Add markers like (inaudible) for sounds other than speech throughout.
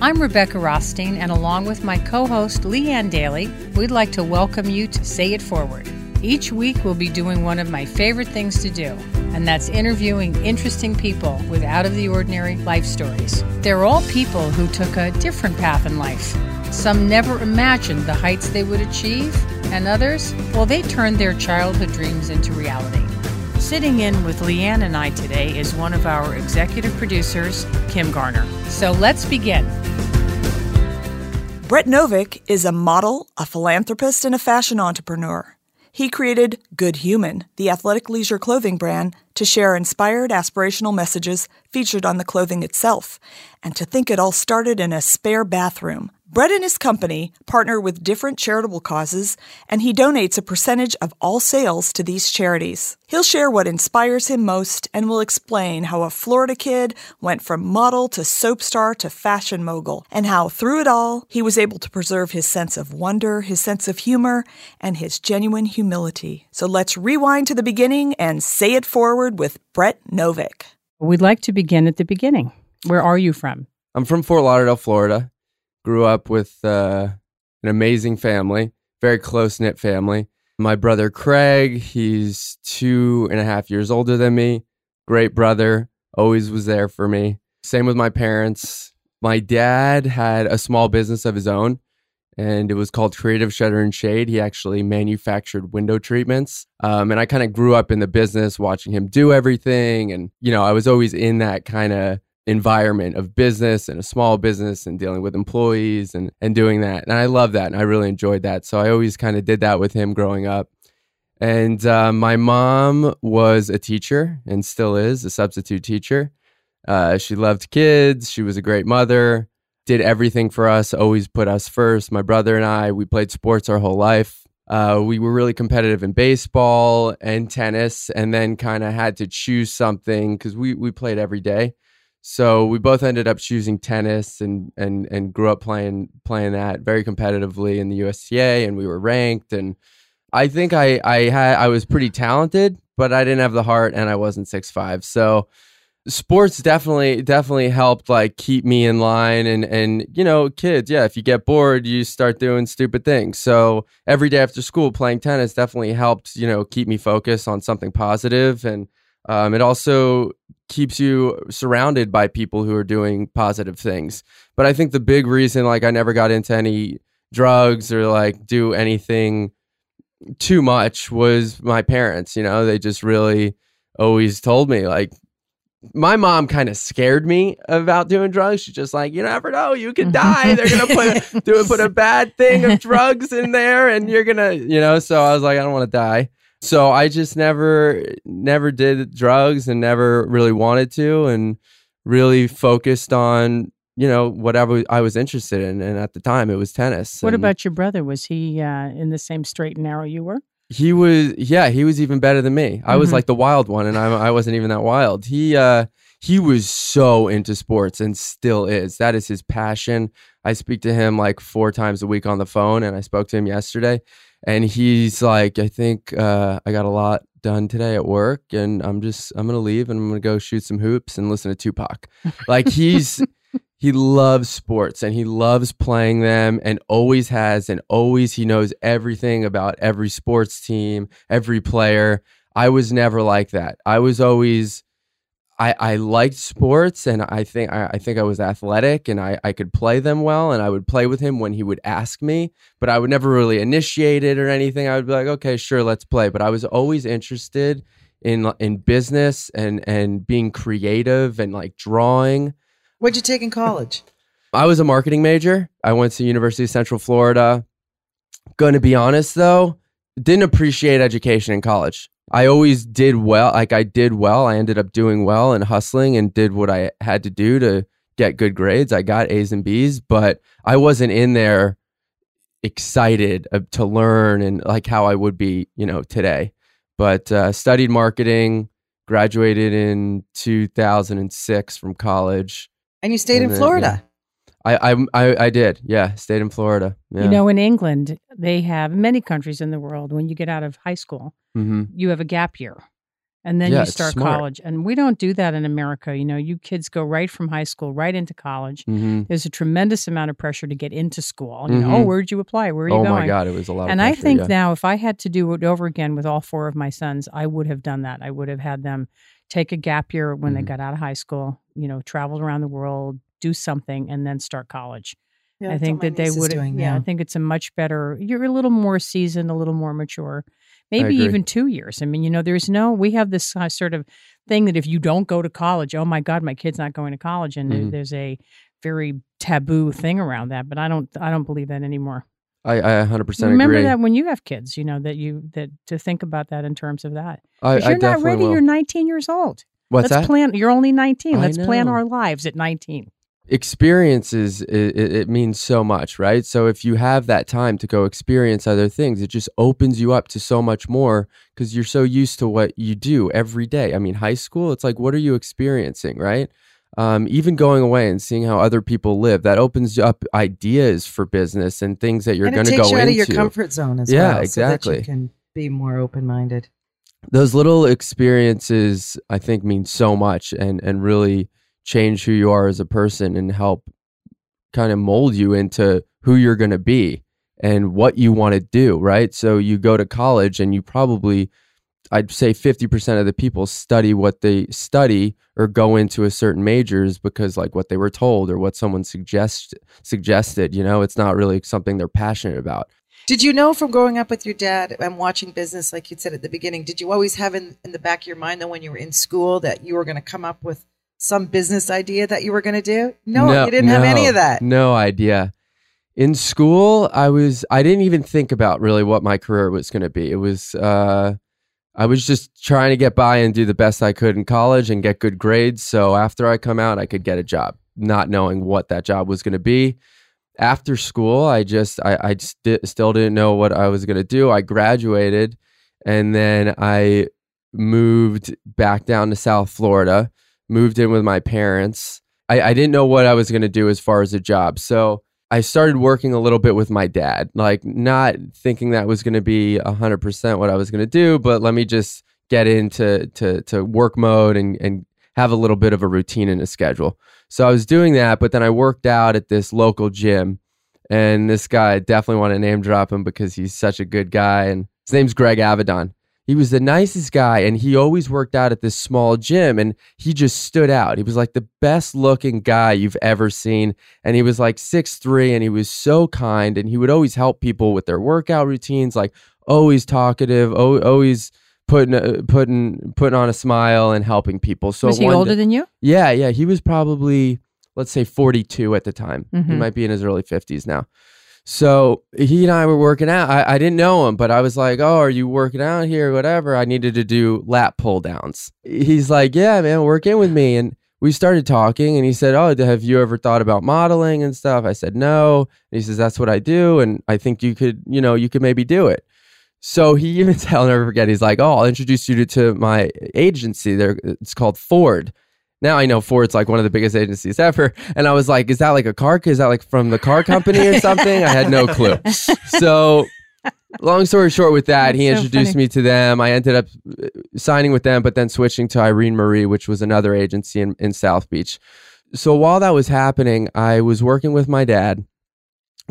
I'm Rebecca Rothstein, and along with my co host Leanne Daly, we'd like to welcome you to Say It Forward. Each week, we'll be doing one of my favorite things to do, and that's interviewing interesting people with out of the ordinary life stories. They're all people who took a different path in life. Some never imagined the heights they would achieve, and others, well, they turned their childhood dreams into reality. Sitting in with Leanne and I today is one of our executive producers, Kim Garner. So let's begin. Brett Novek is a model, a philanthropist, and a fashion entrepreneur. He created Good Human, the athletic leisure clothing brand, to share inspired, aspirational messages featured on the clothing itself, and to think it all started in a spare bathroom. Brett and his company partner with different charitable causes, and he donates a percentage of all sales to these charities. He'll share what inspires him most and will explain how a Florida kid went from model to soap star to fashion mogul, and how through it all, he was able to preserve his sense of wonder, his sense of humor, and his genuine humility. So let's rewind to the beginning and say it forward with Brett Novek. We'd like to begin at the beginning. Where are you from? I'm from Fort Lauderdale, Florida. Grew up with uh, an amazing family, very close knit family. My brother Craig, he's two and a half years older than me. Great brother, always was there for me. Same with my parents. My dad had a small business of his own, and it was called Creative Shutter and Shade. He actually manufactured window treatments. Um, and I kind of grew up in the business watching him do everything. And, you know, I was always in that kind of environment of business and a small business and dealing with employees and, and doing that. And I love that. And I really enjoyed that. So I always kind of did that with him growing up. And uh, my mom was a teacher and still is a substitute teacher. Uh, she loved kids. She was a great mother, did everything for us, always put us first. My brother and I, we played sports our whole life. Uh, we were really competitive in baseball and tennis, and then kind of had to choose something because we, we played every day. So we both ended up choosing tennis and and and grew up playing playing that very competitively in the USTA and we were ranked. And I think I I had I was pretty talented, but I didn't have the heart and I wasn't six five. So sports definitely definitely helped like keep me in line and and you know kids yeah if you get bored you start doing stupid things. So every day after school playing tennis definitely helped you know keep me focused on something positive. And um, it also keeps you surrounded by people who are doing positive things. But I think the big reason, like, I never got into any drugs or like do anything too much was my parents. You know, they just really always told me, like, my mom kind of scared me about doing drugs. She's just like, you never know, you could die. They're gonna put (laughs) do put a bad thing of drugs in there, and you're gonna, you know. So I was like, I don't want to die. So I just never never did drugs and never really wanted to and really focused on, you know, whatever I was interested in and at the time it was tennis. What And about your brother? Was he uh, in the same straight and narrow you were? He was yeah, he was even better than me. I was Mhm. like the wild one and I I wasn't even that wild. He uh he was so into sports and still is. That is his passion. I speak to him like four times a week on the phone and I spoke to him yesterday and he's like, I think uh, I got a lot done today at work, and I'm just I'm gonna leave and I'm gonna go shoot some hoops and listen to Tupac. Like (laughs) he's he loves sports and he loves playing them and always has and always he knows everything about every sports team, every player. I was never like that. I was always I, I liked sports and I think I, I think I was athletic and I, I could play them well and I would play with him when he would ask me, but I would never really initiate it or anything. I would be like, okay, sure, let's play. But I was always interested in in business and and being creative and like drawing. What'd you take in college? I was a marketing major. I went to University of Central Florida. Going to be honest though, didn't appreciate education in college. I always did well. Like I did well. I ended up doing well and hustling and did what I had to do to get good grades. I got A's and B's, but I wasn't in there excited to learn and like how I would be, you know, today. But uh, studied marketing, graduated in 2006 from college. And you stayed And in then, Florida. I, I I did. Yeah, stayed in Florida. Yeah. You know, in England, they have many countries in the world. When you get out of high school, hmm you have a gap year, and then Yeah, you start college. And we don't do that in America. You know, you kids go right from high school right into college. hmm There's a tremendous amount of pressure to get into school. You know, oh, where did you apply? Where are you Oh going? my God, it was a lot. and I think yeah. now, if I had to do it over again with all four of my sons, I would have done that. I would have had them take a gap year when they Mhm. got out of high school, you know, travel around the world, do something, and then start college. Yeah, I think that they would. Yeah, I think it's a much better. You're a little more seasoned, a little more mature. Maybe even two years. I mean, you know, there's no. We have this sort of thing that if you don't go to college, oh my God, my kid's not going to college, and Mhm. there's a very taboo thing around that. But I don't. I don't believe that anymore. I, I 100% Remember agree. that when you have kids, you know that you that to think about that in terms of that. I you're not definitely ready. will. You're 19 years old. What's Let's that? plan. You're only 19. I Let's plan our lives at 19. Experiences it, it, means so much right so if you have that time to go experience other things it just opens you up to so much more because you're so used to what you do every day i mean high school it's like what are you experiencing right um, even going away and seeing how other people live that opens up ideas for business and things that you're going to go you out into of your comfort zone as Yeah, well. So that exactly. you can be more open minded. those little experiences i think mean so much and and really change who you are as a person and help kind of mold you into who you're going to be and what you want to do right? So you go to college and you probably i'd say 50% of the people study what they study or go into a certain majors because like what they were told or what someone suggest suggested you know? It's not really something they're passionate about. Did you know from growing up with your dad and watching business, like you said at the beginning, did you always have in, in the back of your mind, though, when you were in school, that you were going to come up with some business idea that you were going to do? No, you didn't have any of that. No idea. In school, I was I didn't even think about really what my career was going to be. It was uh I was just trying to get by and do the best I could in college and get good grades so after I come out I could get a job, not knowing what that job was going to be. After school, I just I I st- still didn't know what I was going to do. I graduated and then I moved back down to South Florida, moved in with my parents. I, I didn't know what I was going to do as far as a job. So I started working a little bit with my dad, like not thinking that was going to be 100% what I was going to do, but let me just get into to, to work mode and, and have a little bit of a routine and a schedule. So I was doing that, but then I worked out at this local gym. And this guy I definitely want to name drop him because he's such a good guy. And his name's Greg Avedon. He was the nicest guy, and he always worked out at this small gym, and he just stood out. He was like the best looking guy you've ever seen, and he was like six three, and he was so kind, and he would always help people with their workout routines, like always talkative, always putting uh, putting putting on a smile and helping people. So Was he older day- than you? yeah, yeah. He was probably, let's say, 42 at the time. He Mhm. might be in his early 50s now. So he and I were working out. I, I didn't know him, but I was like, Oh, are you working out here? Whatever. I needed to do lat pull downs. He's like, Yeah, man, work in with me. And we started talking, and he said, Oh, have you ever thought about modeling and stuff? I said, No. And he says, That's what I do. And I think you could, you know, you could maybe do it. So he (laughs) even I'll never forget. He's like, "Oh, I'll introduce you to, to my agency. There, it's called Ford." Now I know Ford's like one of the biggest agencies ever, and I was like, "Is that like a car? Is that like from the car company or something?" I had no clue. So, long story short, with that, he That's so introduced funny. me to them. I ended up uh, signing with them, but then switching to Irene Marie, which was another agency in, in South Beach. So while that was happening, I was working with my dad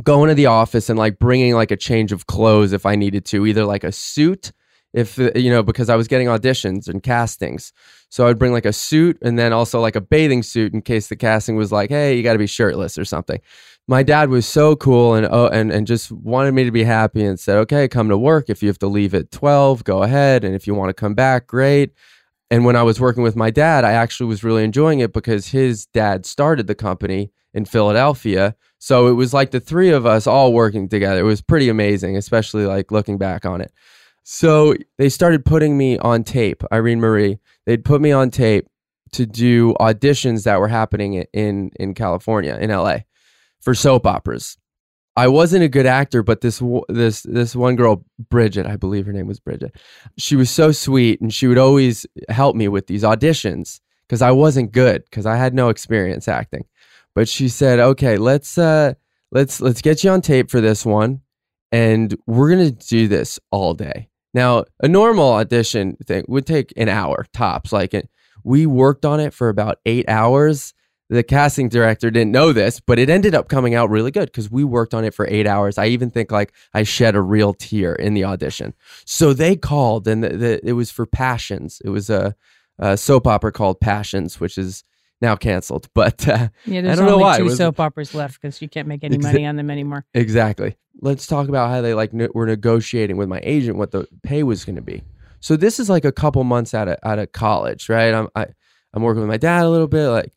going to the office and like bringing like a change of clothes if I needed to, either like a suit, if uh, you know, because I was getting auditions and castings. So I'd bring like a suit and then also like a bathing suit in case the casting was like, hey, you got to be shirtless or something. My dad was so cool and oh, and and just wanted me to be happy and said, okay, come to work. If you have to leave at twelve, go ahead, and if you want to come back, great. And when I was working with my dad, I actually was really enjoying it because his dad started the company in Philadelphia. So it was like the three of us all working together. It was pretty amazing, especially like looking back on it. So they started putting me on tape, Irene Marie. They'd put me on tape to do auditions that were happening in in California, in LA, for soap operas. I wasn't a good actor, but this this this one girl, Bridget, I believe her name was Bridget. She was so sweet, and she would always help me with these auditions because I wasn't good because I had no experience acting. But she said, "Okay, let's uh, let's let's get you on tape for this one, and we're gonna do this all day. Now, a normal audition thing would take an hour tops. Like it, we worked on it for about eight hours. The casting director didn't know this, but it ended up coming out really good because we worked on it for eight hours. I even think like I shed a real tear in the audition. So they called, and the, the, it was for Passions. It was a, a soap opera called Passions, which is now canceled. (laughs) But uh, Yeah, there's don't know only why. Two was- soap operas left because you can't make any Exa- money on them anymore. Exactly. Let's talk about how they like ne- were negotiating with my agent what the pay was going to be. So this is like a couple months out of out of college, right? I'm I, I'm working with my dad a little bit. Like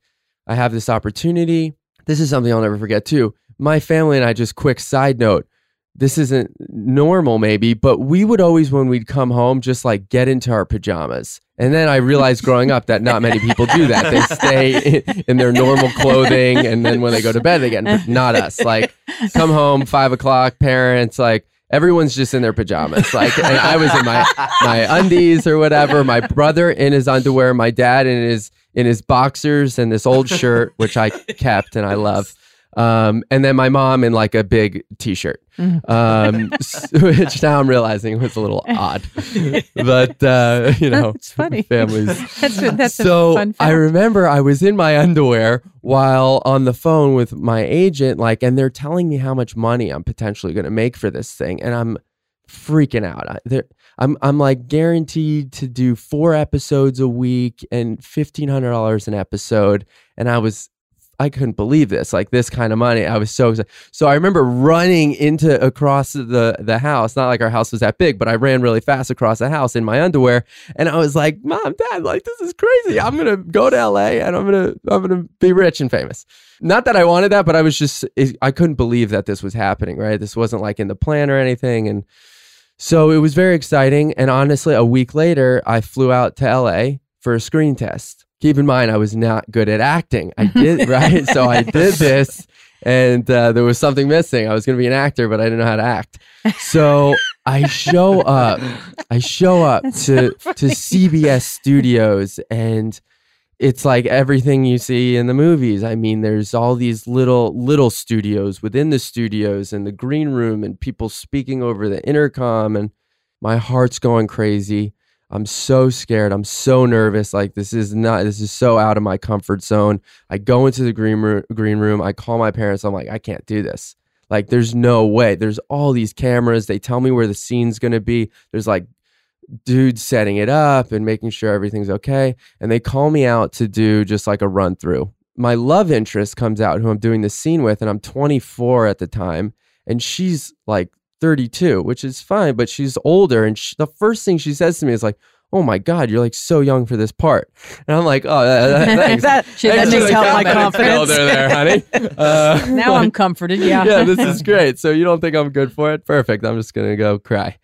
I have this opportunity. This is something I'll never forget too. My family and I. Just quick side note. This isn't normal, maybe, but we would always, when we'd come home, just like get into our pajamas. And then I realized growing up that not many people do that. They stay (laughs) in, their normal clothing, and then when they go to bed, they get. But not us. Like come home five o'clock parents like everyone's just in their pajamas like and i was in my my undies or whatever my brother in his underwear my dad in his in his boxers and this old shirt which i kept and i love um, and then my mom in like a big t-shirt um, (laughs) which now i'm realizing was a little odd (laughs) but uh, you know It's funny. families That's that's so. I remember I was in my underwear while on the phone with my agent, like, and they're telling me how much money I'm potentially going to make for this thing, and I'm freaking out. I, I'm I'm like guaranteed to do four episodes a week and fifteen hundred dollars an episode, and I was. I couldn't believe this, like this kind of money. I was so excited. So I remember running into across the the house. Not like our house was that big, but I ran really fast across the house in my underwear, and I was like, "Mom, Dad, like this is crazy. I'm gonna go to LA and I'm gonna I'm gonna be rich and famous." Not that I wanted that, but I was just I couldn't believe that this was happening. Right, this wasn't like in the plan or anything, and so it was very exciting. And honestly, a week later, I flew out to LA for a screen test. Keep in mind, I was not good at acting. I (laughs) did right, so I did this, and uh, there was something missing. I was going to be an actor, but I didn't know how to act. So I show up. I show up That's to so to. CBS Studios, and it's like everything you see in the movies. I mean, there's all these little little studios within the studios, and the green room, and people speaking over the intercom, and my heart's going crazy. I'm so scared. I'm so nervous. Like this is not. This is so out of my comfort zone. I go into the green room. Green room. I call my parents. I'm like, I can't do this. Like, there's no way. There's all these cameras. They tell me where the scene's gonna be. There's like dudes setting it up and making sure everything's okay. And they call me out to do just like a run through. My love interest comes out, who I'm doing the scene with, and I'm 24 at the time, and she's like 32, which is fine, but she's older. And sh the first thing she says to me is like, "Oh my God, you're like so young for this part," and I'm like, "Oh, uh, (laughs) thanks." that, Shit, that that makes makes help my that confidence. Builder there, honey. (laughs) Uh, now I'm (laughs) comforted. Yeah. yeah, this is great. So you don't think I'm good for it? Perfect. I'm just gonna go cry.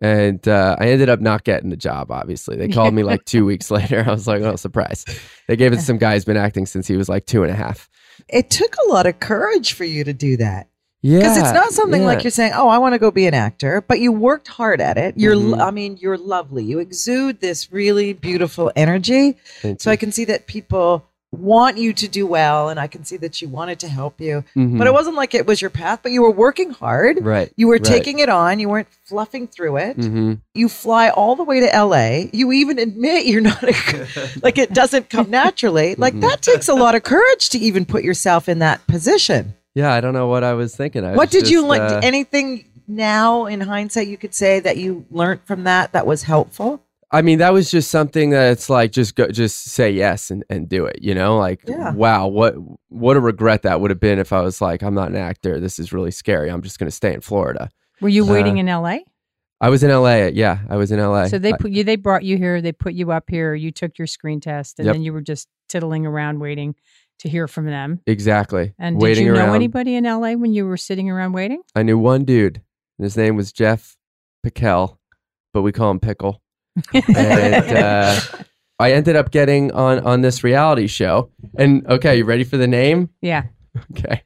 And uh, I ended up not getting the job. Obviously, they called me like two weeks later. I was like, "Oh, surprise!" They gave it to some guy who's been acting since he was like two and a half. It took a lot of courage for you to do that. Yeah, Because it's not something yeah. like you're saying, "Oh, I want to go be an actor," but you worked hard at it. You're, Mhm. I mean, you're lovely. You exude this really beautiful energy. Thank So you. I can see that people want you to do well, and I can see that you wanted to help you. Mhm. But it wasn't like it was your path. But you were working hard. right. You were right. taking it on. You weren't fluffing through it. hmm You fly all the way to LA. You even admit you're not a, (laughs) like it doesn't come naturally. Like Mhm. that takes a lot of courage to even put yourself in that position. Yeah, I don't know what I was thinking. I what was did you just, like? uh, anything now in hindsight you could say that you learned from that that was helpful? I mean, that was just something that's like just go, just say yes and, and do it. You know, like Yeah. wow, what what a regret that would have been if I was like, I'm not an actor. This is really scary. I'm just going to stay in Florida. Were you waiting Uh, in LA? I was in LA. Yeah, I was in LA. So they put you. They brought you here. They put you up here. You took your screen test, and Yep. then you were just tiddling around waiting to hear from them. exactly. And waiting did you know around. anybody in LA when you were sitting around waiting? I knew one dude. and His name was Jeff Pickell, but we call him Pickle. and uh, (laughs) I ended up getting on on this reality show. And okay, you ready for the name? yeah. (laughs) Okay.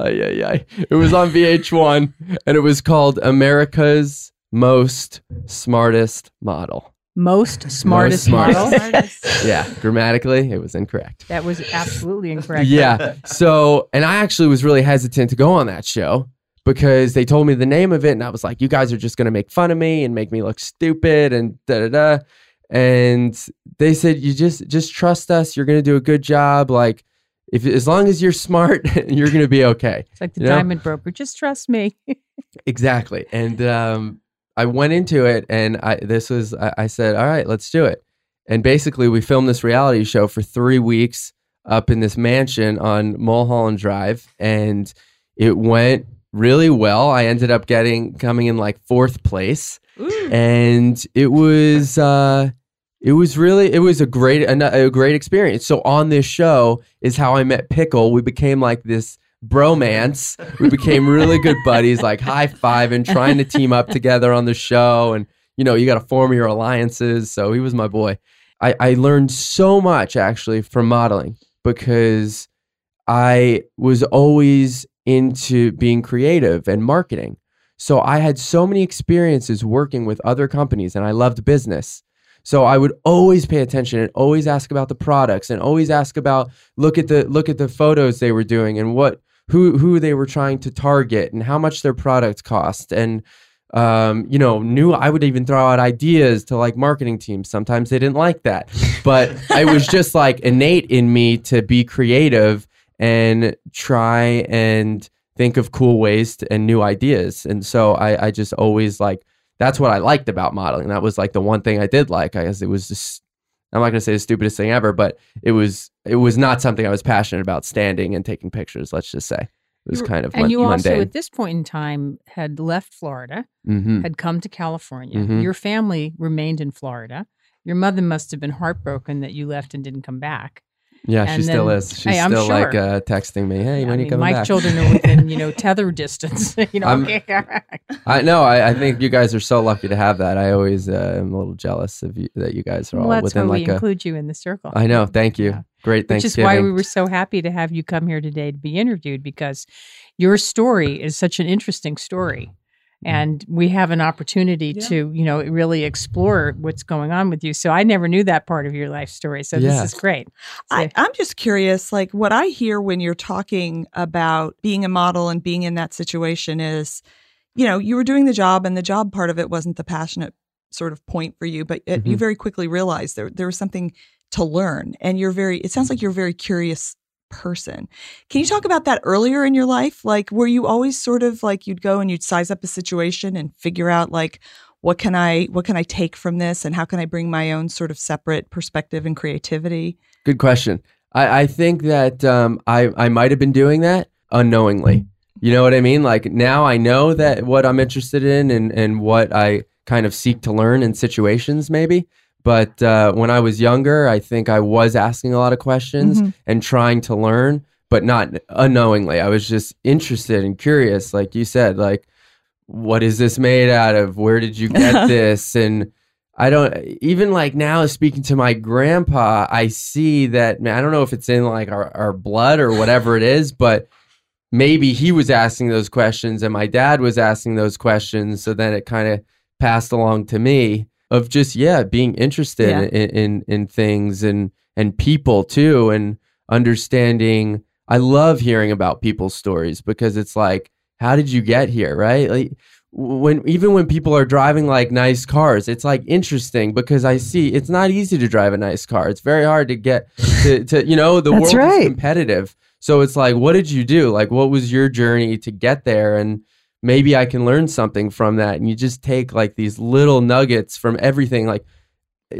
Uh, yeah, yeah. It was on VH1 and it was called America's Most Smartest Model. Most smartest model. smartest. (laughs) Yeah, grammatically, it was incorrect. that was absolutely incorrect. Yeah. So, and I actually was really hesitant to go on that show because they told me the name of it and I was like, you guys are just going to make fun of me and make me look stupid and da da da. And they said, you just just trust us. You're going to do a good job. Like if as long as you're smart, (laughs) you're going to be okay. It's like the You know? diamond broker. Just trust me. (laughs) Exactly. And um, I went into it, and I this was I, I said, all right, let's do it. And basically, we filmed this reality show for three weeks up in this mansion on Mulholland Drive, and it went really well. I ended up getting coming in like fourth place, and it was. Uh, it was really it was a great a, a great experience. So on this show is how I met Pickle. We became like this bromance. We became really good buddies, like high five and trying to team up together on the show. And you know, you got to form your alliances. So he was my boy. I, I learned so much actually from modeling because I was always into being creative and marketing. So I had so many experiences working with other companies and I loved business. So I would always pay attention and always ask about the products and always ask about look at the look at the photos they were doing and what who who they were trying to target and how much their product cost and um, you know knew I would even throw out ideas to like marketing teams. Sometimes they didn't like that, but I was (laughs) just like innate in me to be creative and try and think of cool ways to, and new ideas. And so I, I just always like that's what I liked about modeling. That was like the one thing I did like. I guess it was just I'm not gonna say the stupidest thing ever, but it was it was not something I was passionate about standing and taking pictures. Let's just say it was kind of and mun- you also, mundane. at this point in time, had left Florida, hmm had come to California. Mhm. Your family remained in Florida. Your mother must have been heartbroken that you left and didn't come back. Yeah, she and still is. She's Hey, still like uh, texting me, "Hey, I when you mean, coming my back?" My children are within, you know, tether (laughs) distance. (laughs) you know. I know. I, I think you guys are so lucky to have that. I always uh, am a little jealous of you that you guys are all well, that's why within we a. include you in the circle. I know. Thank you. Yeah. Great Which is why we were so happy to have you come here today to be interviewed because your story is such an interesting story. Mm-hmm. And we have an opportunity Yeah. to, you know, really explore what's going on with you. So I never knew that part of your life story. So Yeah. this is great. So- I, I'm just curious, like what I hear when you're talking about being a model and being in that situation is, you know, you were doing the job and the job part of it wasn't the passionate sort of point for you, but it, you Mhm. very quickly realized there, there was something to learn. And you're very, it sounds like you're very curious person. Can you talk about that earlier in your life? Like, were you always sort of like you'd go and you'd size up a situation and figure out like, what can I what can I take from this and how can I bring my own sort of separate perspective and creativity? Good question. I, I think that um, I I might have been doing that unknowingly. You know what I mean? Like now I know that what I'm interested in and and what I kind of seek to learn in situations maybe. But uh, when I was younger, I think I was asking a lot of questions Mhm. and trying to learn, but not unknowingly. I was just interested and curious, like you said, like what is this made out of? Where did you get (laughs) this? And I don't even like now speaking to my grandpa, I see that man, I don't know if it's in like our, our blood or whatever it is, but maybe he was asking those questions and my dad was asking those questions. So then it kind of passed along to me of just, yeah, being interested Yeah. in, in, in things and, and people too. And understanding, I love hearing about people's stories because it's like, how did you get here? Right. Like, when even when people are driving like nice cars it's like interesting because i see it's not easy to drive a nice car it's very hard to get to, to you know the world right. is competitive so it's like what did you do like what was your journey to get there and maybe i can learn something from that and you just take like these little nuggets from everything like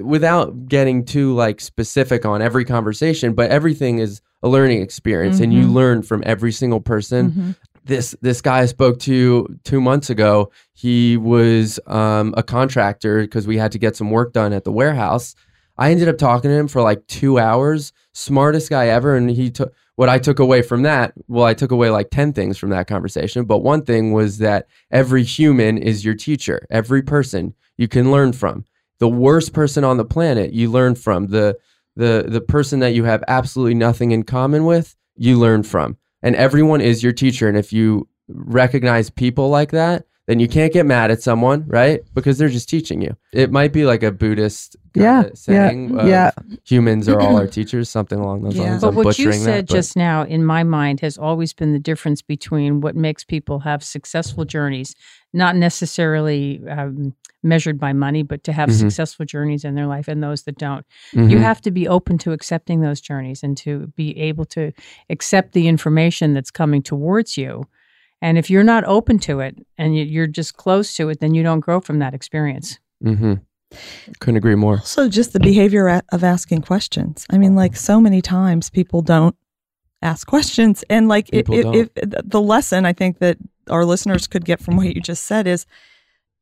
without getting too like specific on every conversation but everything is a learning experience and you Mhm. learn from every single person Mhm. this this guy I spoke to two months ago. He was um, a contractor because we had to get some work done at the warehouse. I ended up talking to him for like two hours. Smartest guy ever, and he took what I took away from that. Well, I took away like ten things from that conversation, but one thing was that every human is your teacher. Every person you can learn from. The worst person on the planet you learn from. The the the person that you have absolutely nothing in common with you learn from and everyone is your teacher and if you recognize people like that then you can't get mad at someone, right? Because they're just teaching you. It might be like a Buddhist Yeah, saying. yeah, of yeah. Humans are all our (clears throat) teachers, something along those Yeah. lines. But I'm what you said that, but- just now, in my mind, has always been the difference between what makes people have successful journeys, not necessarily um, measured by money, but to have Mhm. successful journeys in their life and those that don't. Mhm. You have to be open to accepting those journeys and to be able to accept the information that's coming towards you. And if you're not open to it and you- you're just close to it, then you don't grow from that experience. Mm-hmm. Couldn't agree more. So, just the behavior of asking questions. I mean, like so many times people don't ask questions. And like if, People if, if the lesson I think that our listeners could get from what you just said is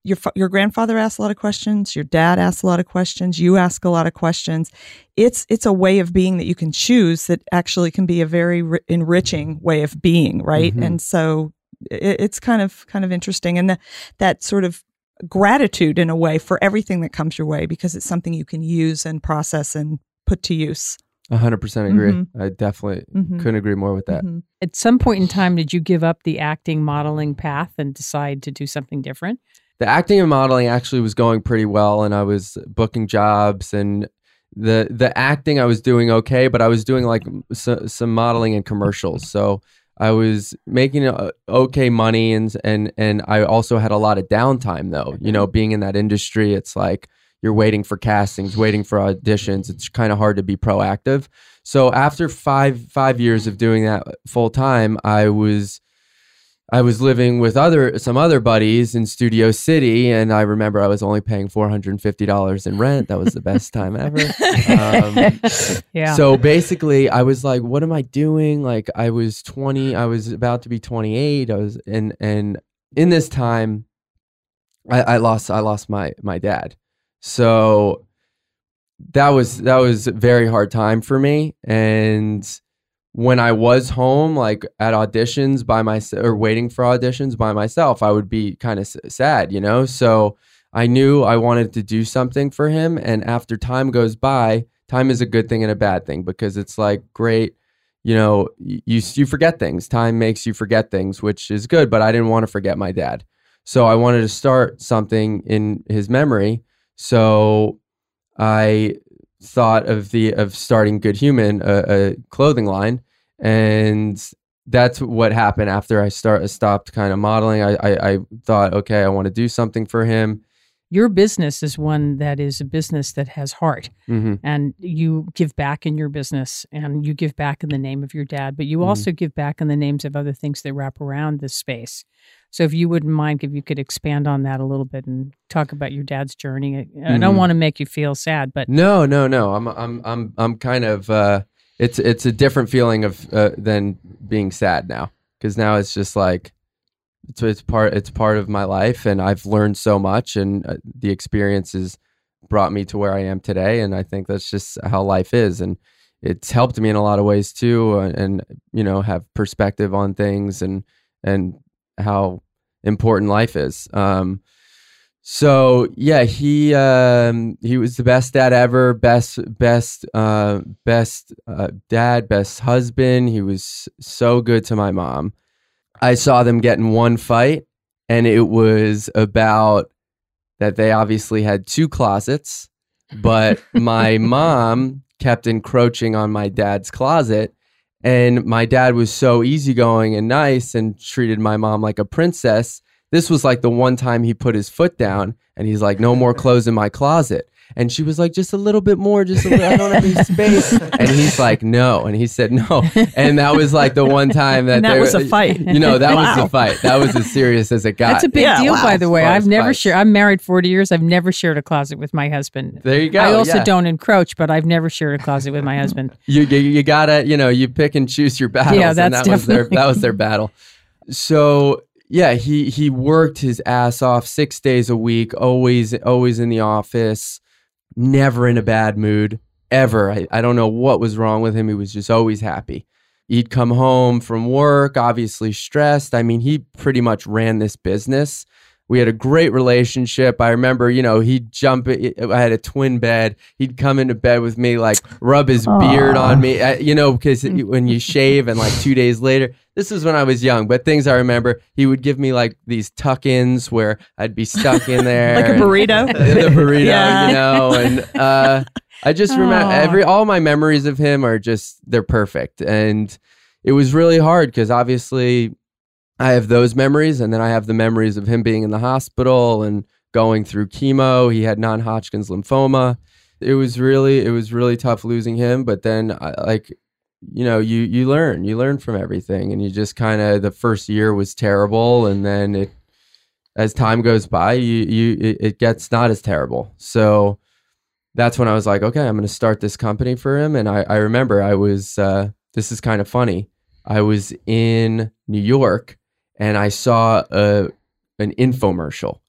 your your grandfather asked a lot of questions, your dad asked a lot of questions, you ask a lot of questions. It's it's a way of being that you can choose that actually can be a very ri- enriching way of being, right? Mhm. And so it, it's kind of kind of interesting and the, that sort of gratitude in a way for everything that comes your way because it's something you can use and process and put to use. A hundred percent agree. Mhm. I definitely Mhm. couldn't agree more with that. Mhm. At some point in time, did you give up the acting modeling path and decide to do something different? The acting and modeling actually was going pretty well, and I was booking jobs and the the acting I was doing okay, but I was doing like so, some modeling and commercials, so I was making uh, okay money, and and and I also had a lot of downtime though. You know, being in that industry, it's like you're waiting for castings, waiting for auditions. It's kind of hard to be proactive. So after five five years of doing that full time, I was I was living with other some other buddies in Studio City, and I remember I was only paying four hundred and fifty dollars in rent. That was the best time ever. (laughs) Um, Yeah. so basically, I was like, "What am I doing?" Like, I was twenty. I was about to be twenty eight. I was, and and in this time, I, I lost I lost my my dad. So that was that was a very hard time for me. And when I was home, like at auditions by myself or waiting for auditions by myself, I would be kind of s- sad, you know. So I knew I wanted to do something for him. And after time goes by, time is a good thing and a bad thing because it's like great you know you you forget things time makes you forget things which is good but i didn't want to forget my dad so i wanted to start something in his memory so i thought of the of starting good human a, a clothing line and that's what happened after i start stopped kind of modeling. I i, I thought okay i want to do something for him. Your business is one that is a business that has heart hmm and you give back in your business and you give back in the name of your dad but you Mhm. also give back in the names of other things that wrap around this space so if you wouldn't mind if you could expand on that a little bit and talk about your dad's journey. I I don't want to make you feel sad but No, no, no. I'm I'm I'm I'm kind of uh it's it's a different feeling of uh, than being sad now. Cuz now it's just like it's it's part it's part of my life and I've learned so much and uh, the experiences brought me to where I am today and I think that's just how life is. And it's helped me in a lot of ways too uh, and you know have perspective on things and and how important life is um so yeah, he um, he was the best dad ever, best best uh, best uh, dad, best husband. He was so good to my mom. I saw them get in one fight, and it was about that they obviously had two closets, but (laughs) my mom kept encroaching on my dad's closet. And my dad was so easygoing and nice and treated my mom like a princess this was like the one time he put his foot down and he's like, no more (laughs) clothes in my closet. And she was like, just a little bit more, just a little, I don't have any (laughs) space. And he's like, no. And he said, no. And that was like the one time that And that there- was a (laughs) fight. You know, that was Wow. the fight. That was as serious as it got. that's a big Yeah, deal wow. by the way i've never fights. shared i'm married 40 years i've never shared a closet with my husband there you go. i also yeah. don't encroach but i've never shared a closet with my husband (laughs) you, you you gotta you know you pick and choose your battles. Yeah, and that's that was their that was their battle. So yeah, he he worked his ass off six days a week, always always in the office, never in a bad mood ever. I, I don't know what was wrong with him. He was just always happy. He'd come home from work, obviously stressed. I mean, he pretty much ran this business. We had a great relationship. I remember, you know, he'd jump. I had a twin bed. He'd come into bed with me, like rub his Aww. beard on me, uh, you know, because when you shave and like two days later, this is when I was young, but things I remember, he would give me like these tuck ins where I'd be stuck in (laughs) there. like a burrito? (laughs) the burrito, yeah. you know, and, uh, I just remember every all my memories of him are just they're perfect, and it was really hard because obviously I have those memories, and then I have the memories of him being in the hospital and going through chemo. He had non-Hodgkin's lymphoma. It was really it was really tough losing him, but then I, like you know you you learn you learn from everything, and you just kind of the first year was terrible, and then it as time goes by you you it, it gets not as terrible. So that's when I was like, okay, I'm going to start this company for him. And I, I remember I was, uh, this is kind of funny. I was in New York and I saw a, an infomercial.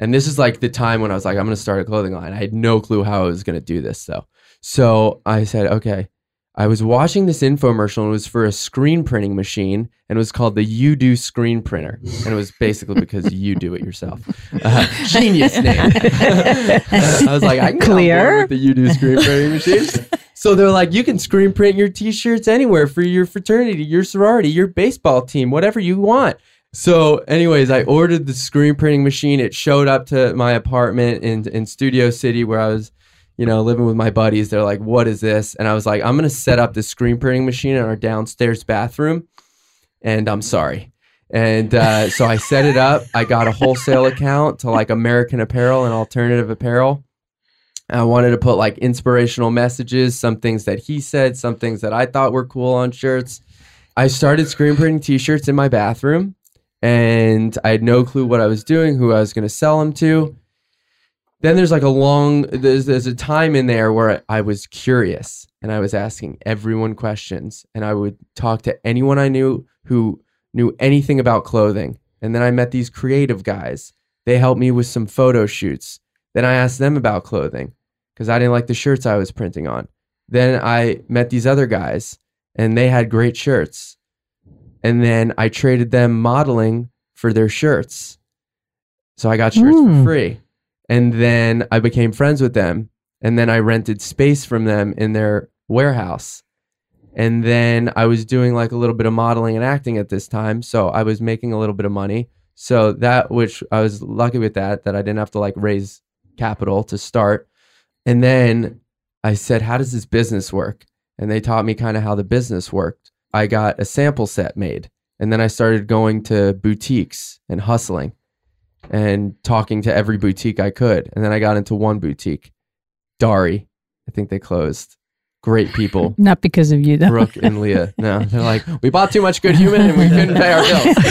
And this is like the time when I was like, I'm going to start a clothing line. I had no clue how I was going to do this though. So I said, okay, I was watching this infomercial and it was for a screen printing machine and it was called the Yudu screen printer. And it was basically because (laughs) you do it yourself. Uh, genius name. (laughs) I was like, I can clear with the Yudu screen printing machine. (laughs) So they're like, you can screen print your t-shirts anywhere for your fraternity, your sorority, your baseball team, whatever you want. So, anyways, I ordered the screen printing machine. It showed up to my apartment in in Studio City where I was you know, living with my buddies. They're like, what is this? And I was like, I'm to set up this screen printing machine in our downstairs bathroom. And I'm sorry. And uh, so I set it up. I got a wholesale account to like American Apparel and alternative apparel. I wanted to put like inspirational messages, some things that he said, some things that I thought were cool on shirts. I started screen printing t shirts in my bathroom and I had no clue what I was doing, who I was going to sell them to then there's like a long there's there's a time in there where I was curious and I was asking everyone questions and I would talk to anyone I knew who knew anything about clothing. And then I met these creative guys. They helped me with some photo shoots. Then I asked them about clothing because I didn't like the shirts I was printing on. Then I met these other guys and they had great shirts. And then I traded them modeling for their shirts. So I got shirts mm. for hmm. free. And then I became friends with them. And then I rented space from them in their warehouse. And then I was doing like a little bit of modeling and acting at this time. So I was making a little bit of money. So that, which I was lucky with that, that I didn't have to like raise capital to start. And then I said, How does this business work? And they taught me kind of how the business worked. I got a sample set made. And then I started going to boutiques and hustling and talking to every boutique I could. And then I got into one boutique, Dari. I think they closed. Great people. (laughs) Not because of you, though. Brooke and Leah. No, they're like, we bought too much good human and we couldn't pay our bills. (laughs)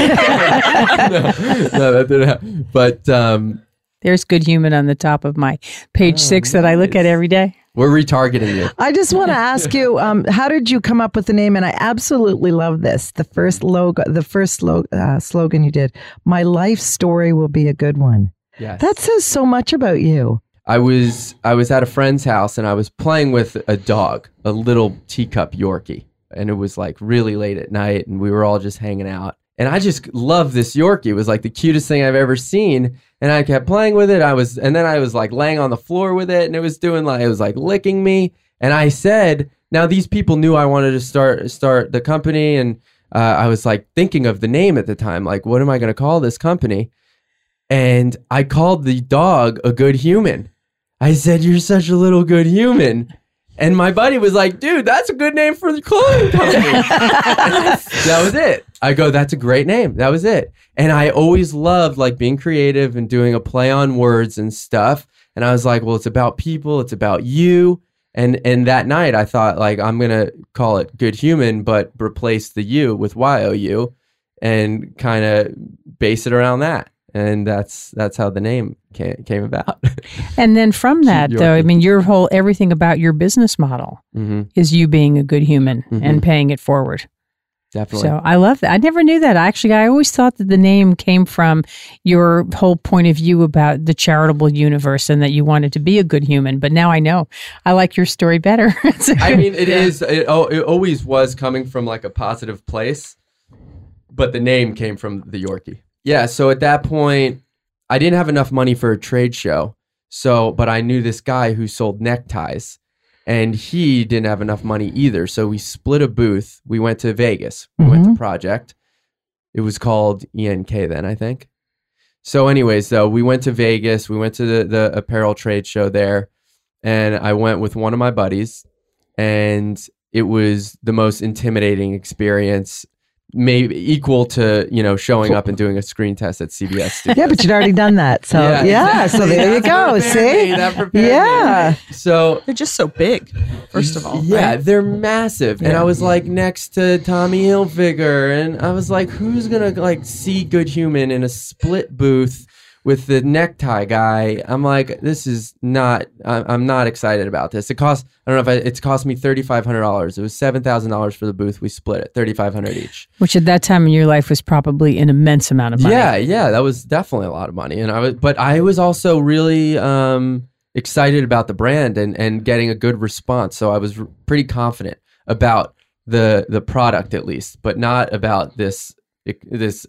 no, no, that didn't happen. But um, there's good human on the top of my page oh, six nice. that I look at every day. We're retargeting you. I just want to (laughs) ask you, um, how did you come up with the name? And I absolutely love this. The first logo, the first uh, slogan you did, "My life story will be a good one." Yes. That says so much about you. I was I was at a friend's house and I was playing with a dog, a little teacup Yorkie, and it was like really late at night, and we were all just hanging out. And I just loved this Yorkie. It was like the cutest thing I've ever seen and I kept playing with it. I was, and then I was like laying on the floor with it, and it was doing like it was like licking me. And I said, now these people knew I wanted to start start the company, and uh, I was like thinking of the name at the time, like what am I going to call this company? And I called the dog a good human. I said, "You're such a little good human." And my buddy was like, dude, that's a good name for the clothing (laughs) company. (laughs) that was it. I go, that's a great name. That was it. And I always loved like being creative and doing a play on words and stuff. And I was like, well, it's about people, it's about you. And and that night I thought like I'm gonna call it good human, but replace the you with Y O U and kind of base it around that and that's that's how the name came, came about. (laughs) and then from that, though, I mean, your whole everything about your business model mm-hmm. is you being a good human mm-hmm. and paying it forward. Definitely. So I love that. I never knew that. Actually, I always thought that the name came from your whole point of view about the charitable universe and that you wanted to be a good human. But now I know. I like your story better. (laughs) I mean, it is. It, oh, it always was coming from like a positive place, but the name came from the Yorkie. Yeah, so at that point, I didn't have enough money for a trade show. So, but I knew this guy who sold neckties and he didn't have enough money either. So we split a booth. We went to Vegas. We went to mm-hmm. Project. It was called ENK then, I think. So, anyways, though, we went to Vegas. We went to the, the apparel trade show there, and I went with one of my buddies, and it was the most intimidating experience maybe equal to you know showing up and doing a screen test at CBS Studios. (laughs) Yeah, but you'd already done that. So Yeah, yeah, exactly. so there you (laughs) go. what See? me. That prepared me. Yeah. So They're just so big, first of all. yeah, right? they're massive, and I was like next to Tommy Hilfiger, and I was like, who's gonna like see Good Human in a split booth? With the necktie guy, I'm like, this is not. I'm not excited about this. It cost. I don't know if I, it's cost me thirty five hundred dollars. It was seven thousand dollars for the booth. We split it, thirty five hundred each. Which at that time in your life was probably an immense amount of money. Yeah, yeah, that was definitely a lot of money, and I was, but I was also really um, excited about the brand and and getting a good response. So I was r- pretty confident about the the product at least, but not about this this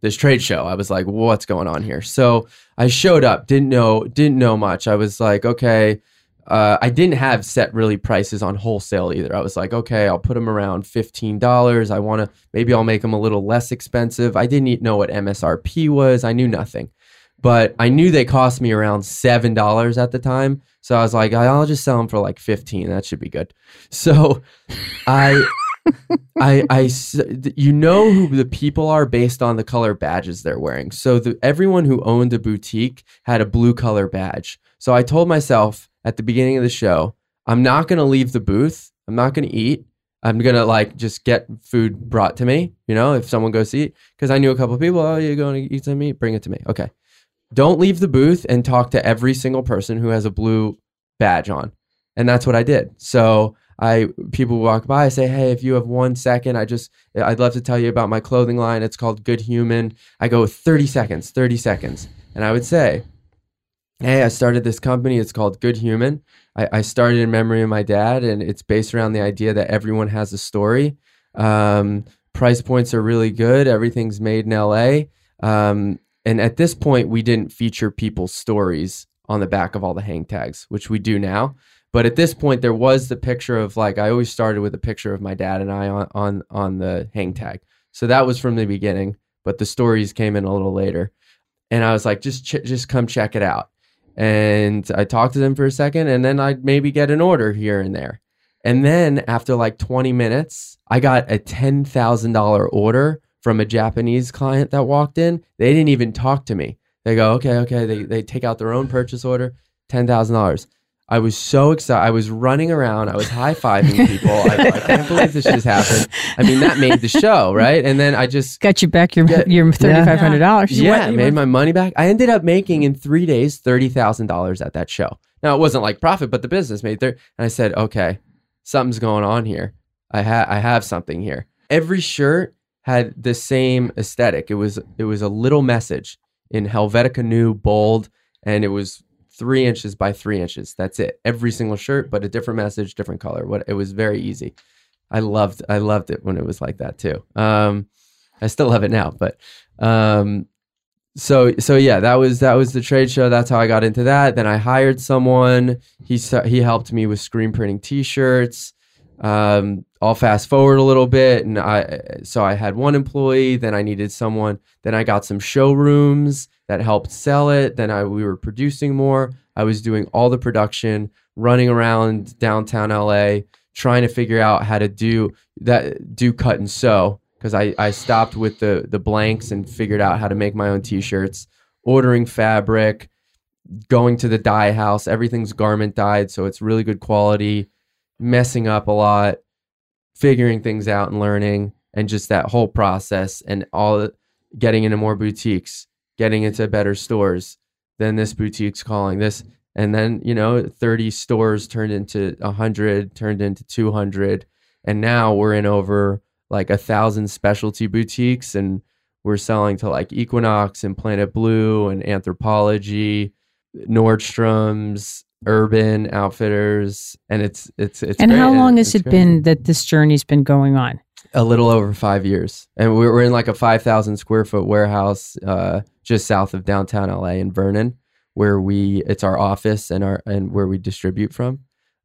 this trade show. I was like, what's going on here? So I showed up, didn't know didn't know much. I was like, okay. Uh, I didn't have set really prices on wholesale either. I was like, okay, I'll put them around fifteen dollars. I want to maybe I'll make them a little less expensive. I didn't know what MSRP was. I knew nothing, but I knew they cost me around seven dollars at the time. So I was like, I'll just sell them for like fifteen. That should be good. So I. I, I, you know who the people are based on the color badges they're wearing. So the, everyone who owned a boutique had a blue color badge. So I told myself at the beginning of the show, I'm not going to leave the booth. I'm not going to eat. I'm going to like just get food brought to me, you know, if someone goes to eat. Because I knew a couple people, oh, you're going to eat some meat? Bring it to me. Okay. Don't leave the booth and talk to every single person who has a blue badge on. And that's what I did. So I people walk by, I say, Hey, if you have one second, I just I'd love to tell you about my clothing line. It's called Good HYOUman. I go 30 seconds, 30 seconds. And I would say, Hey, I started this company. It's called Good HYOUman. I, I started in memory of my dad, and it's based around the idea that everyone has a story. Um, price points are really good. Everything's made in LA. Um, and at this point, we didn't feature people's stories on the back of all the hang tags, which we do now. But at this point, there was the picture of like I always started with a picture of my dad and I on on on the hang tag. So that was from the beginning. But the stories came in a little later, and I was like, just ch- just come check it out. And I talked to them for a second, and then I'd maybe get an order here and there. And then after like 20 minutes, I got a $10,000 order from a Japanese client that walked in. They didn't even talk to me. They go, okay, okay. They, they take out their own purchase order, $10,000. I was so excited. I was running around. I was high fiving people. I, I can't believe this just happened. I mean, that made the show, right? And then I just Got you back your Yeah. your thirty five hundred dollars. yeah, made my money back. I ended up making in three days thirty thousand dollars at that show. Now it wasn't like profit, but the business made there. And I said, okay, something's going on here. I have I have something here. Every shirt had the same aesthetic. It was it was a little message in Helvetica Neue bold, and it was three inches by three inches. That's it. Every single shirt, but a different message, different color. What it was very easy. I loved I loved it when it was like that too. Um, I still love it now, but um, so so yeah, that was that was the trade show. That's how I got into that. Then I hired someone. He he helped me with screen printing T-shirts. Um, I'll fast forward a little bit, and I so I had one employee. Then I needed someone. Then I got some showrooms that helped sell it. Then I we were producing more. I was doing all the production, running around downtown LA, trying to figure out how to do that, do cut and sew because I, I stopped with the the blanks and figured out how to make my own t-shirts ordering fabric going to the dye house everything's garment dyed so it's really good quality messing up a lot figuring things out and learning and just that whole process and all getting into more boutiques getting into better stores then this boutique's calling this and then you know 30 stores turned into 100 turned into 200 and now we're in over like a thousand specialty boutiques and we're selling to like equinox and planet blue and Anthropologie nordstrom's urban outfitters and it's it's it's And great. how long has it crazy. been that this journey's been going on? A little over five years, and we're, we're in like a five thousand square foot warehouse uh, just south of downtown LA in Vernon, where we it's our office and our and where we distribute from.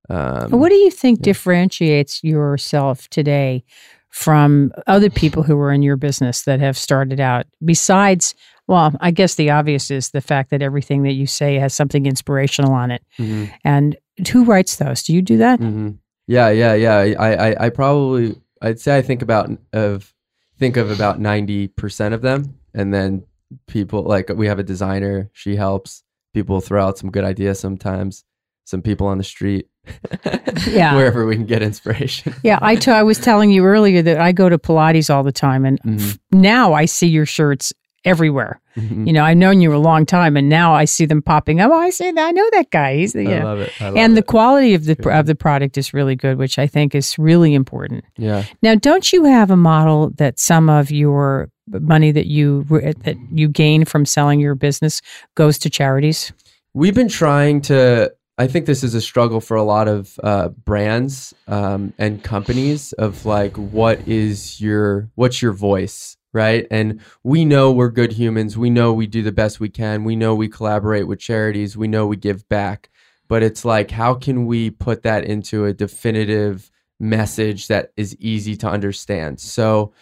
Um, what do you think yeah. differentiates yourself today from other people who are in your business that have started out? Besides, well, I guess the obvious is the fact that everything that you say has something inspirational on it. Mm-hmm. And who writes those? Do you do that? Mm-hmm. Yeah, yeah, yeah. I, I, I probably I'd say I think about of think of about ninety percent of them, and then people like we have a designer. She helps people throw out some good ideas sometimes. Some people on the street, (laughs) yeah, wherever we can get inspiration. yeah, I, t- I was telling you earlier that I go to Pilates all the time, and mm-hmm. now I see your shirts everywhere. Mm-hmm. You know, I've known you a long time, and now I see them popping up. Oh, I see that. I know that guy. He's the, yeah. I love it. I love and it. the quality of the Good. of the product is really good, which I think is really important. Yeah. Now, don't you have a model that some of your money that you that you gain from selling your business goes to charities? We've been trying to. I think this is a struggle for a lot of uh, brands um, and companies of like, what is your what's your voice? Right? And we know we're good humans. We know we do the best we can. We know we collaborate with charities. We know we give back. But it's like, how can we put that into a definitive message that is easy to understand? So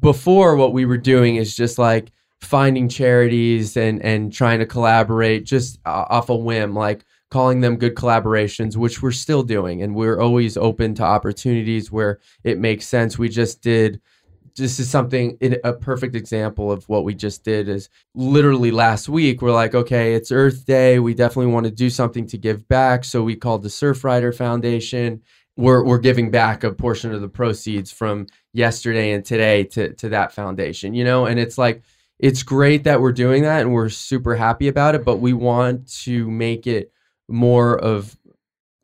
before, what we were doing is just like finding charities and and trying to collaborate just off a whim, like calling them good collaborations, which we're still doing, and we're always open to opportunities where it makes sense. We just did this is something a perfect example of what we just did is literally last week we're like okay it's earth day we definitely want to do something to give back so we called the Surfrider foundation. We're, we're giving back a portion of the proceeds from yesterday and today to, to that foundation you know? And it's like it's great that we're doing that and we're super happy about it but we want to make it more of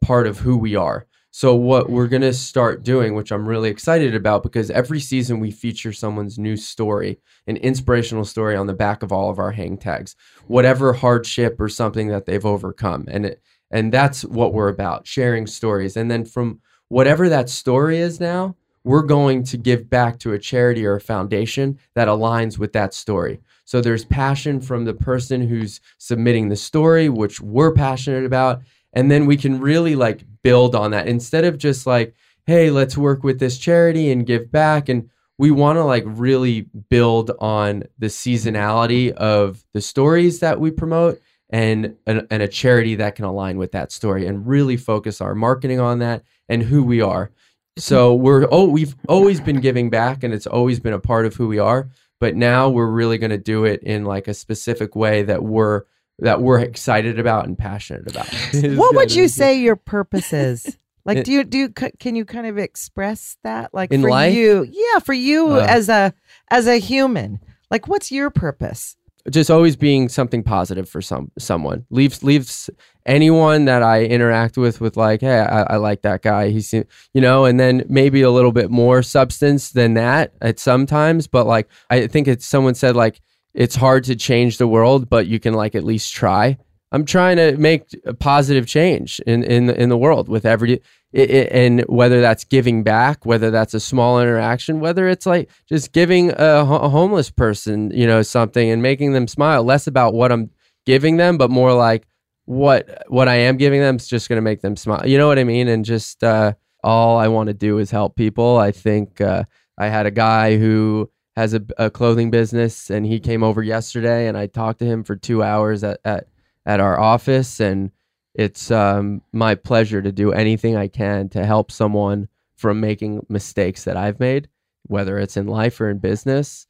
part of who we are so what we're going to start doing, which I'm really excited about because every season we feature someone's new story, an inspirational story on the back of all of our hang tags, whatever hardship or something that they've overcome. And it, and that's what we're about, sharing stories. And then from whatever that story is now, we're going to give back to a charity or a foundation that aligns with that story. So there's passion from the person who's submitting the story, which we're passionate about, and then we can really like build on that. Instead of just like hey let's work with this charity and give back and we want to like really build on the seasonality of the stories that we promote and, and and a charity that can align with that story and really focus our marketing on that and who we are. So we're oh we've always been giving back and it's always been a part of who we are but now we're really going to do it in like a specific way that we're that we're excited about and passionate about. (laughs) what would you say your purpose is? (laughs) Like, do you do? You, can you kind of express that? Like in for life? you, yeah, for you uh, as a as a human, like, what's your purpose? Just always being something positive for some someone. Leaves leaves anyone that I interact with with like, hey, I, I like that guy. He's you know, and then maybe a little bit more substance than that at sometimes. But like, I think it's someone said like it's hard to change the world, but you can like at least try. I'm trying to make a positive change in in in the world with every it, it, and whether that's giving back, whether that's a small interaction, whether it's like just giving a, a homeless person, you know, something and making them smile, less about what I'm giving them, but more like what what I am giving them is just going to make them smile. You know what I mean? And just uh, all I want to do is help people. I think uh, I had a guy who has a, a, clothing business and he came over yesterday and I talked to him for two hours at, at, at our office and it's um, my pleasure to do anything I can to help someone from making mistakes that I've made, whether it's in life or in business,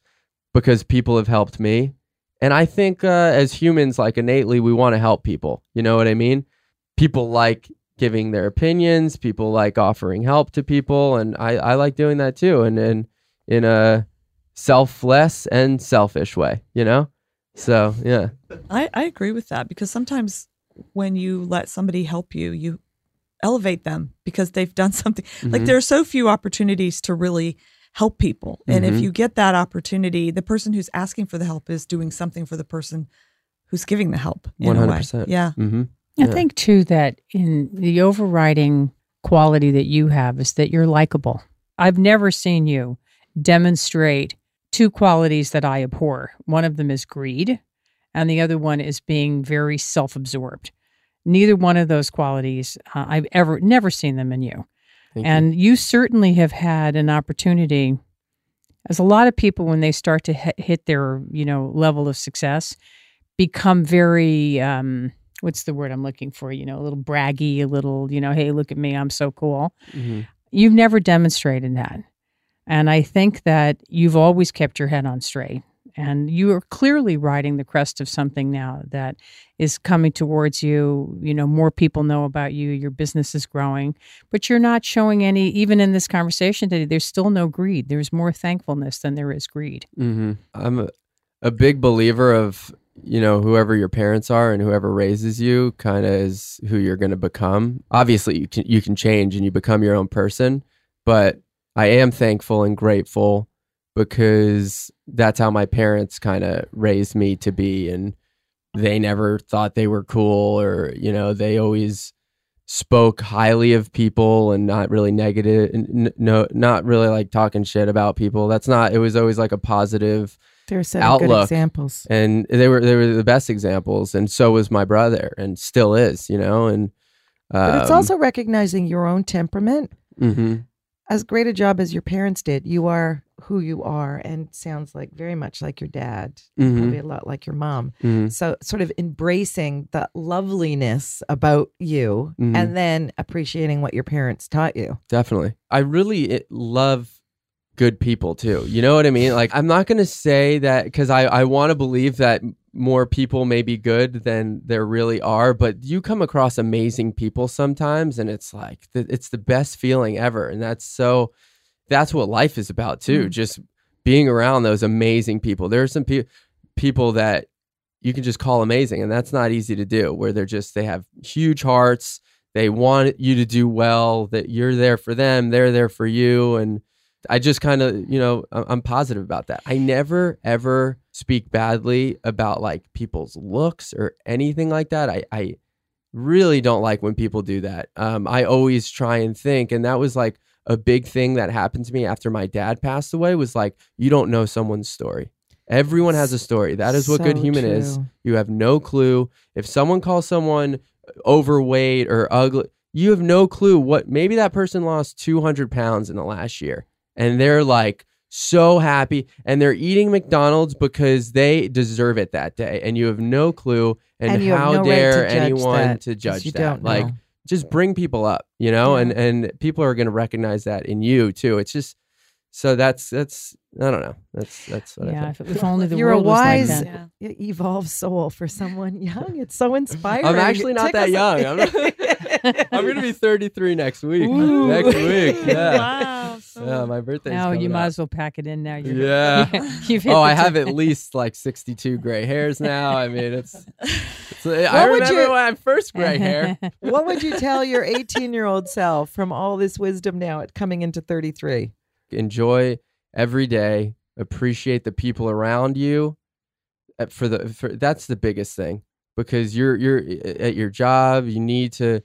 because people have helped me. And I think uh, as humans, like innately, we want to help people. You know what I mean? People like giving their opinions. People like offering help to people, and I, I like doing that too. And and in a selfless and selfish way, you know? So, yeah. I, I agree with that because sometimes when you let somebody help you, you elevate them because they've done (laughs) something. Mm-hmm. Like there are so few opportunities to really help people. And mm-hmm. if you get that opportunity, the person who's asking for the help is doing something for the person who's giving the help. One hundred percent. Yeah. Mm-hmm. I think too that in the overriding quality that you have is that you're likable. I've never seen you demonstrate two qualities that I abhor. One of them is greed, and the other one is being very self absorbed. Neither one of those qualities uh, I've ever never seen them in you. Thank and you. certainly have had an opportunity as a lot of people when they start to hit, their you know level of success become very um what's the word i'm looking for you know a little braggy a little you know hey look at me i'm so cool hmm you've never demonstrated that and i think that you've always kept your head on straight. And you are clearly riding the crest of something now that is coming towards you. You know more people know about you. Your business is growing. But you're not showing any even in this conversation today there's still no greed. There's more thankfulness than there is greed. Hmm I'm a, a big believer of you know whoever your parents are and whoever raises you kind of is who you're going to become. Obviously, you can you can change and you become your own person, but I am thankful and grateful because that's how my parents kind of raised me to be and they never thought they were cool or you know they always spoke highly of people and not really negative n- no not really like talking shit about people that's not it was always like a positive set of good Outlook. examples. and they were they were the best examples and so was my brother and still is you know and But it's um, also recognizing your own temperament. mhm. As great a job as your parents did, you are who you are, and sounds like very much like your dad, Mhm. probably a lot like your mom. Mhm. So, sort of embracing the loveliness about you, Mhm. and then appreciating what your parents taught you. Definitely. I really love good people too. You know what I mean? Like, I'm not going to say that because I, I want to believe that more people may be good than there really are, but you come across amazing people sometimes and it's like, it's the best feeling ever. And that's so, that's what life is about too. Mm-hmm. Just being around those amazing people. There are some pe- people that you can just call amazing and that's not easy to do where they're just, they have huge hearts they want you to do well that you're there for them they're there for you and i just kind of you know I'm positive about that i never ever speak badly about like people's looks or anything like that i i really don't like when people do that. Um i always try and think and that was like a big thing that happened to me after my dad passed away was like you don't know someone's story. Everyone has a story. That is what good So human is. you have no clue. If someone calls someone overweight or ugly you have no clue what maybe that person lost 200 pounds in the last year and they're like so happy and they're eating mcdonald's because they deserve it that day and you have no clue and, And you have how no right to dare anyone that, to 'cause judge you that don't like know. just bring people up you know and Yeah. and people are going to recognize that in you too it's just so that's that's i don't know that's that's what yeah i if, think if only (laughs) the You're a world was wise- like. Yeah. Evolved soul for someone young. It's so (laughs) inspiring. i'm actually not that young i'm, not, (laughs) I'm gonna be 33 next week next week yeah Wow. So- yeah my birthday's now you might up. as well pack it in now you're Yeah. (laughs) you've hit oh, the I have at least like 62 gray hairs now. I mean, it's. it's I What would remember you- when I first gray hair. (laughs) what would you tell your 18 year old self from all this wisdom now at coming into 33? Enjoy every day. Appreciate the people around you. Uh, For the for that's the biggest thing because you're you're at your job. You need to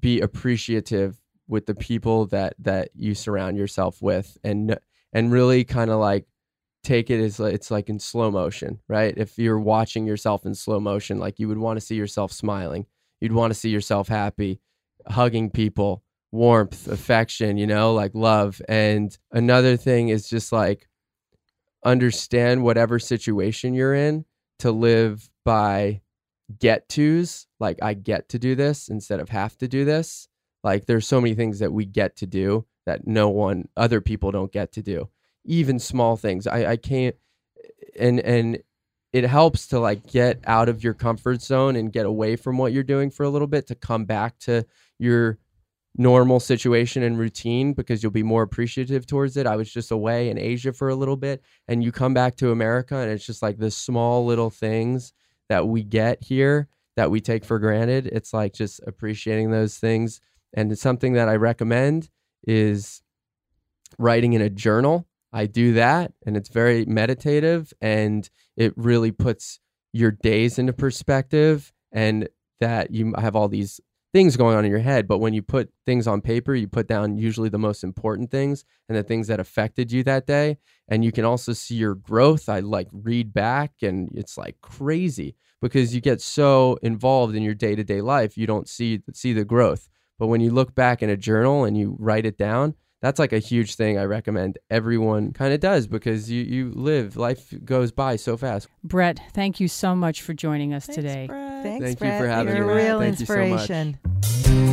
be appreciative with the people that that you surround yourself with, and and really kind of like take it as it's like in slow motion, right? If you're watching yourself in slow motion, like you would want to see yourself smiling, you'd want to see yourself happy, hugging people, warmth, affection, you know, like love. And another thing is just like understand whatever situation you're in to live by get tos, like I get to do this instead of have to do this. Like there's so many things that we get to do that no one other people don't get to do even small things. I, I can't and and it helps to like get out of your comfort zone and get away from what you're doing for a little bit to come back to your normal situation and routine because you'll be more appreciative towards it. I was just away in Asia for a little bit and you come back to America and it's just like the small little things that we get here that we take for granted. It's like just appreciating those things. And something that I recommend is writing in a journal. I do that and it's very meditative and it really puts your days into perspective and that you have all these things going on in your head. But when you put things on paper, you put down usually the most important things and the things that affected you that day. And you can also see your growth. I like read back and it's like crazy because you get so involved in your day to day life, you don't see see the growth. But when you look back in a journal and you write it down, that's like a huge thing I recommend everyone kind of does because you, you live, life goes by so fast. Brett, thank you so much for joining us Thanks, today. Brett. Thanks, Thank you for having You're me, a Brett. real Thank you so much.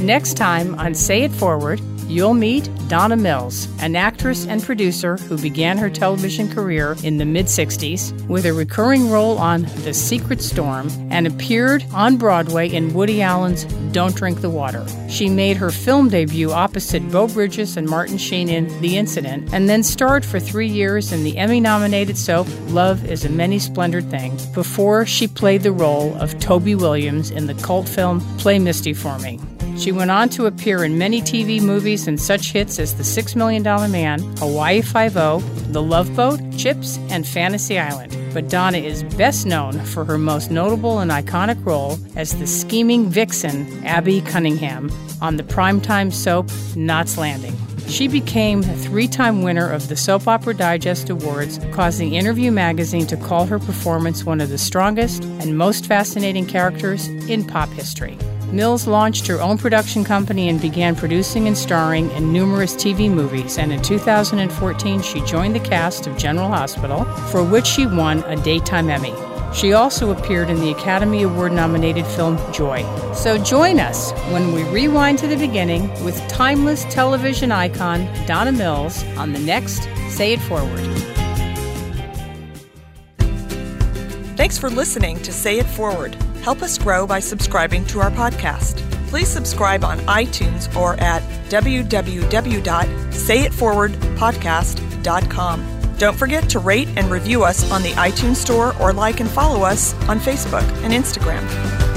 Next time on Say It Forward, you'll meet Donna Mills, an actress and producer who began her television career in the mid 60s with a recurring role on The Secret Storm and appeared on Broadway in Woody Allen's Don't Drink the Water. She made her film debut opposite Beau Bridges and Martin Sheen in The Incident and then starred for three years in the Emmy nominated soap Love is a Many Splendored Thing before she played the role of Tobie Williams in the cult film Play Misty for Me. She went on to appear in many TV movies and such hits as The Six Million Dollar Man, Hawaii Five-O, The Love Boat, Chips, and Fantasy Island. But Donna is best known for her most notable and iconic role as the scheming vixen Abby Cunningham on the primetime soap Knots Landing. She became a three time winner of the Soap Opera Digest Awards, causing Interview magazine to call her performance one of the strongest and most fascinating characters in pop history. Mills launched her own production company and began producing and starring in numerous TV movies. And in 2014, she joined the cast of General Hospital, for which she won a Daytime Emmy. She also appeared in the Academy Award nominated film Joy. So join us when we rewind to the beginning with timeless television icon Donna Mills on the next Say It Forward. Thanks for listening to Say It Forward. Help us grow by subscribing to our podcast. Please subscribe on iTunes or at www.sayitforwardpodcast.com. Don't forget to rate and review us on the iTunes Store or like and follow us on Facebook and Instagram.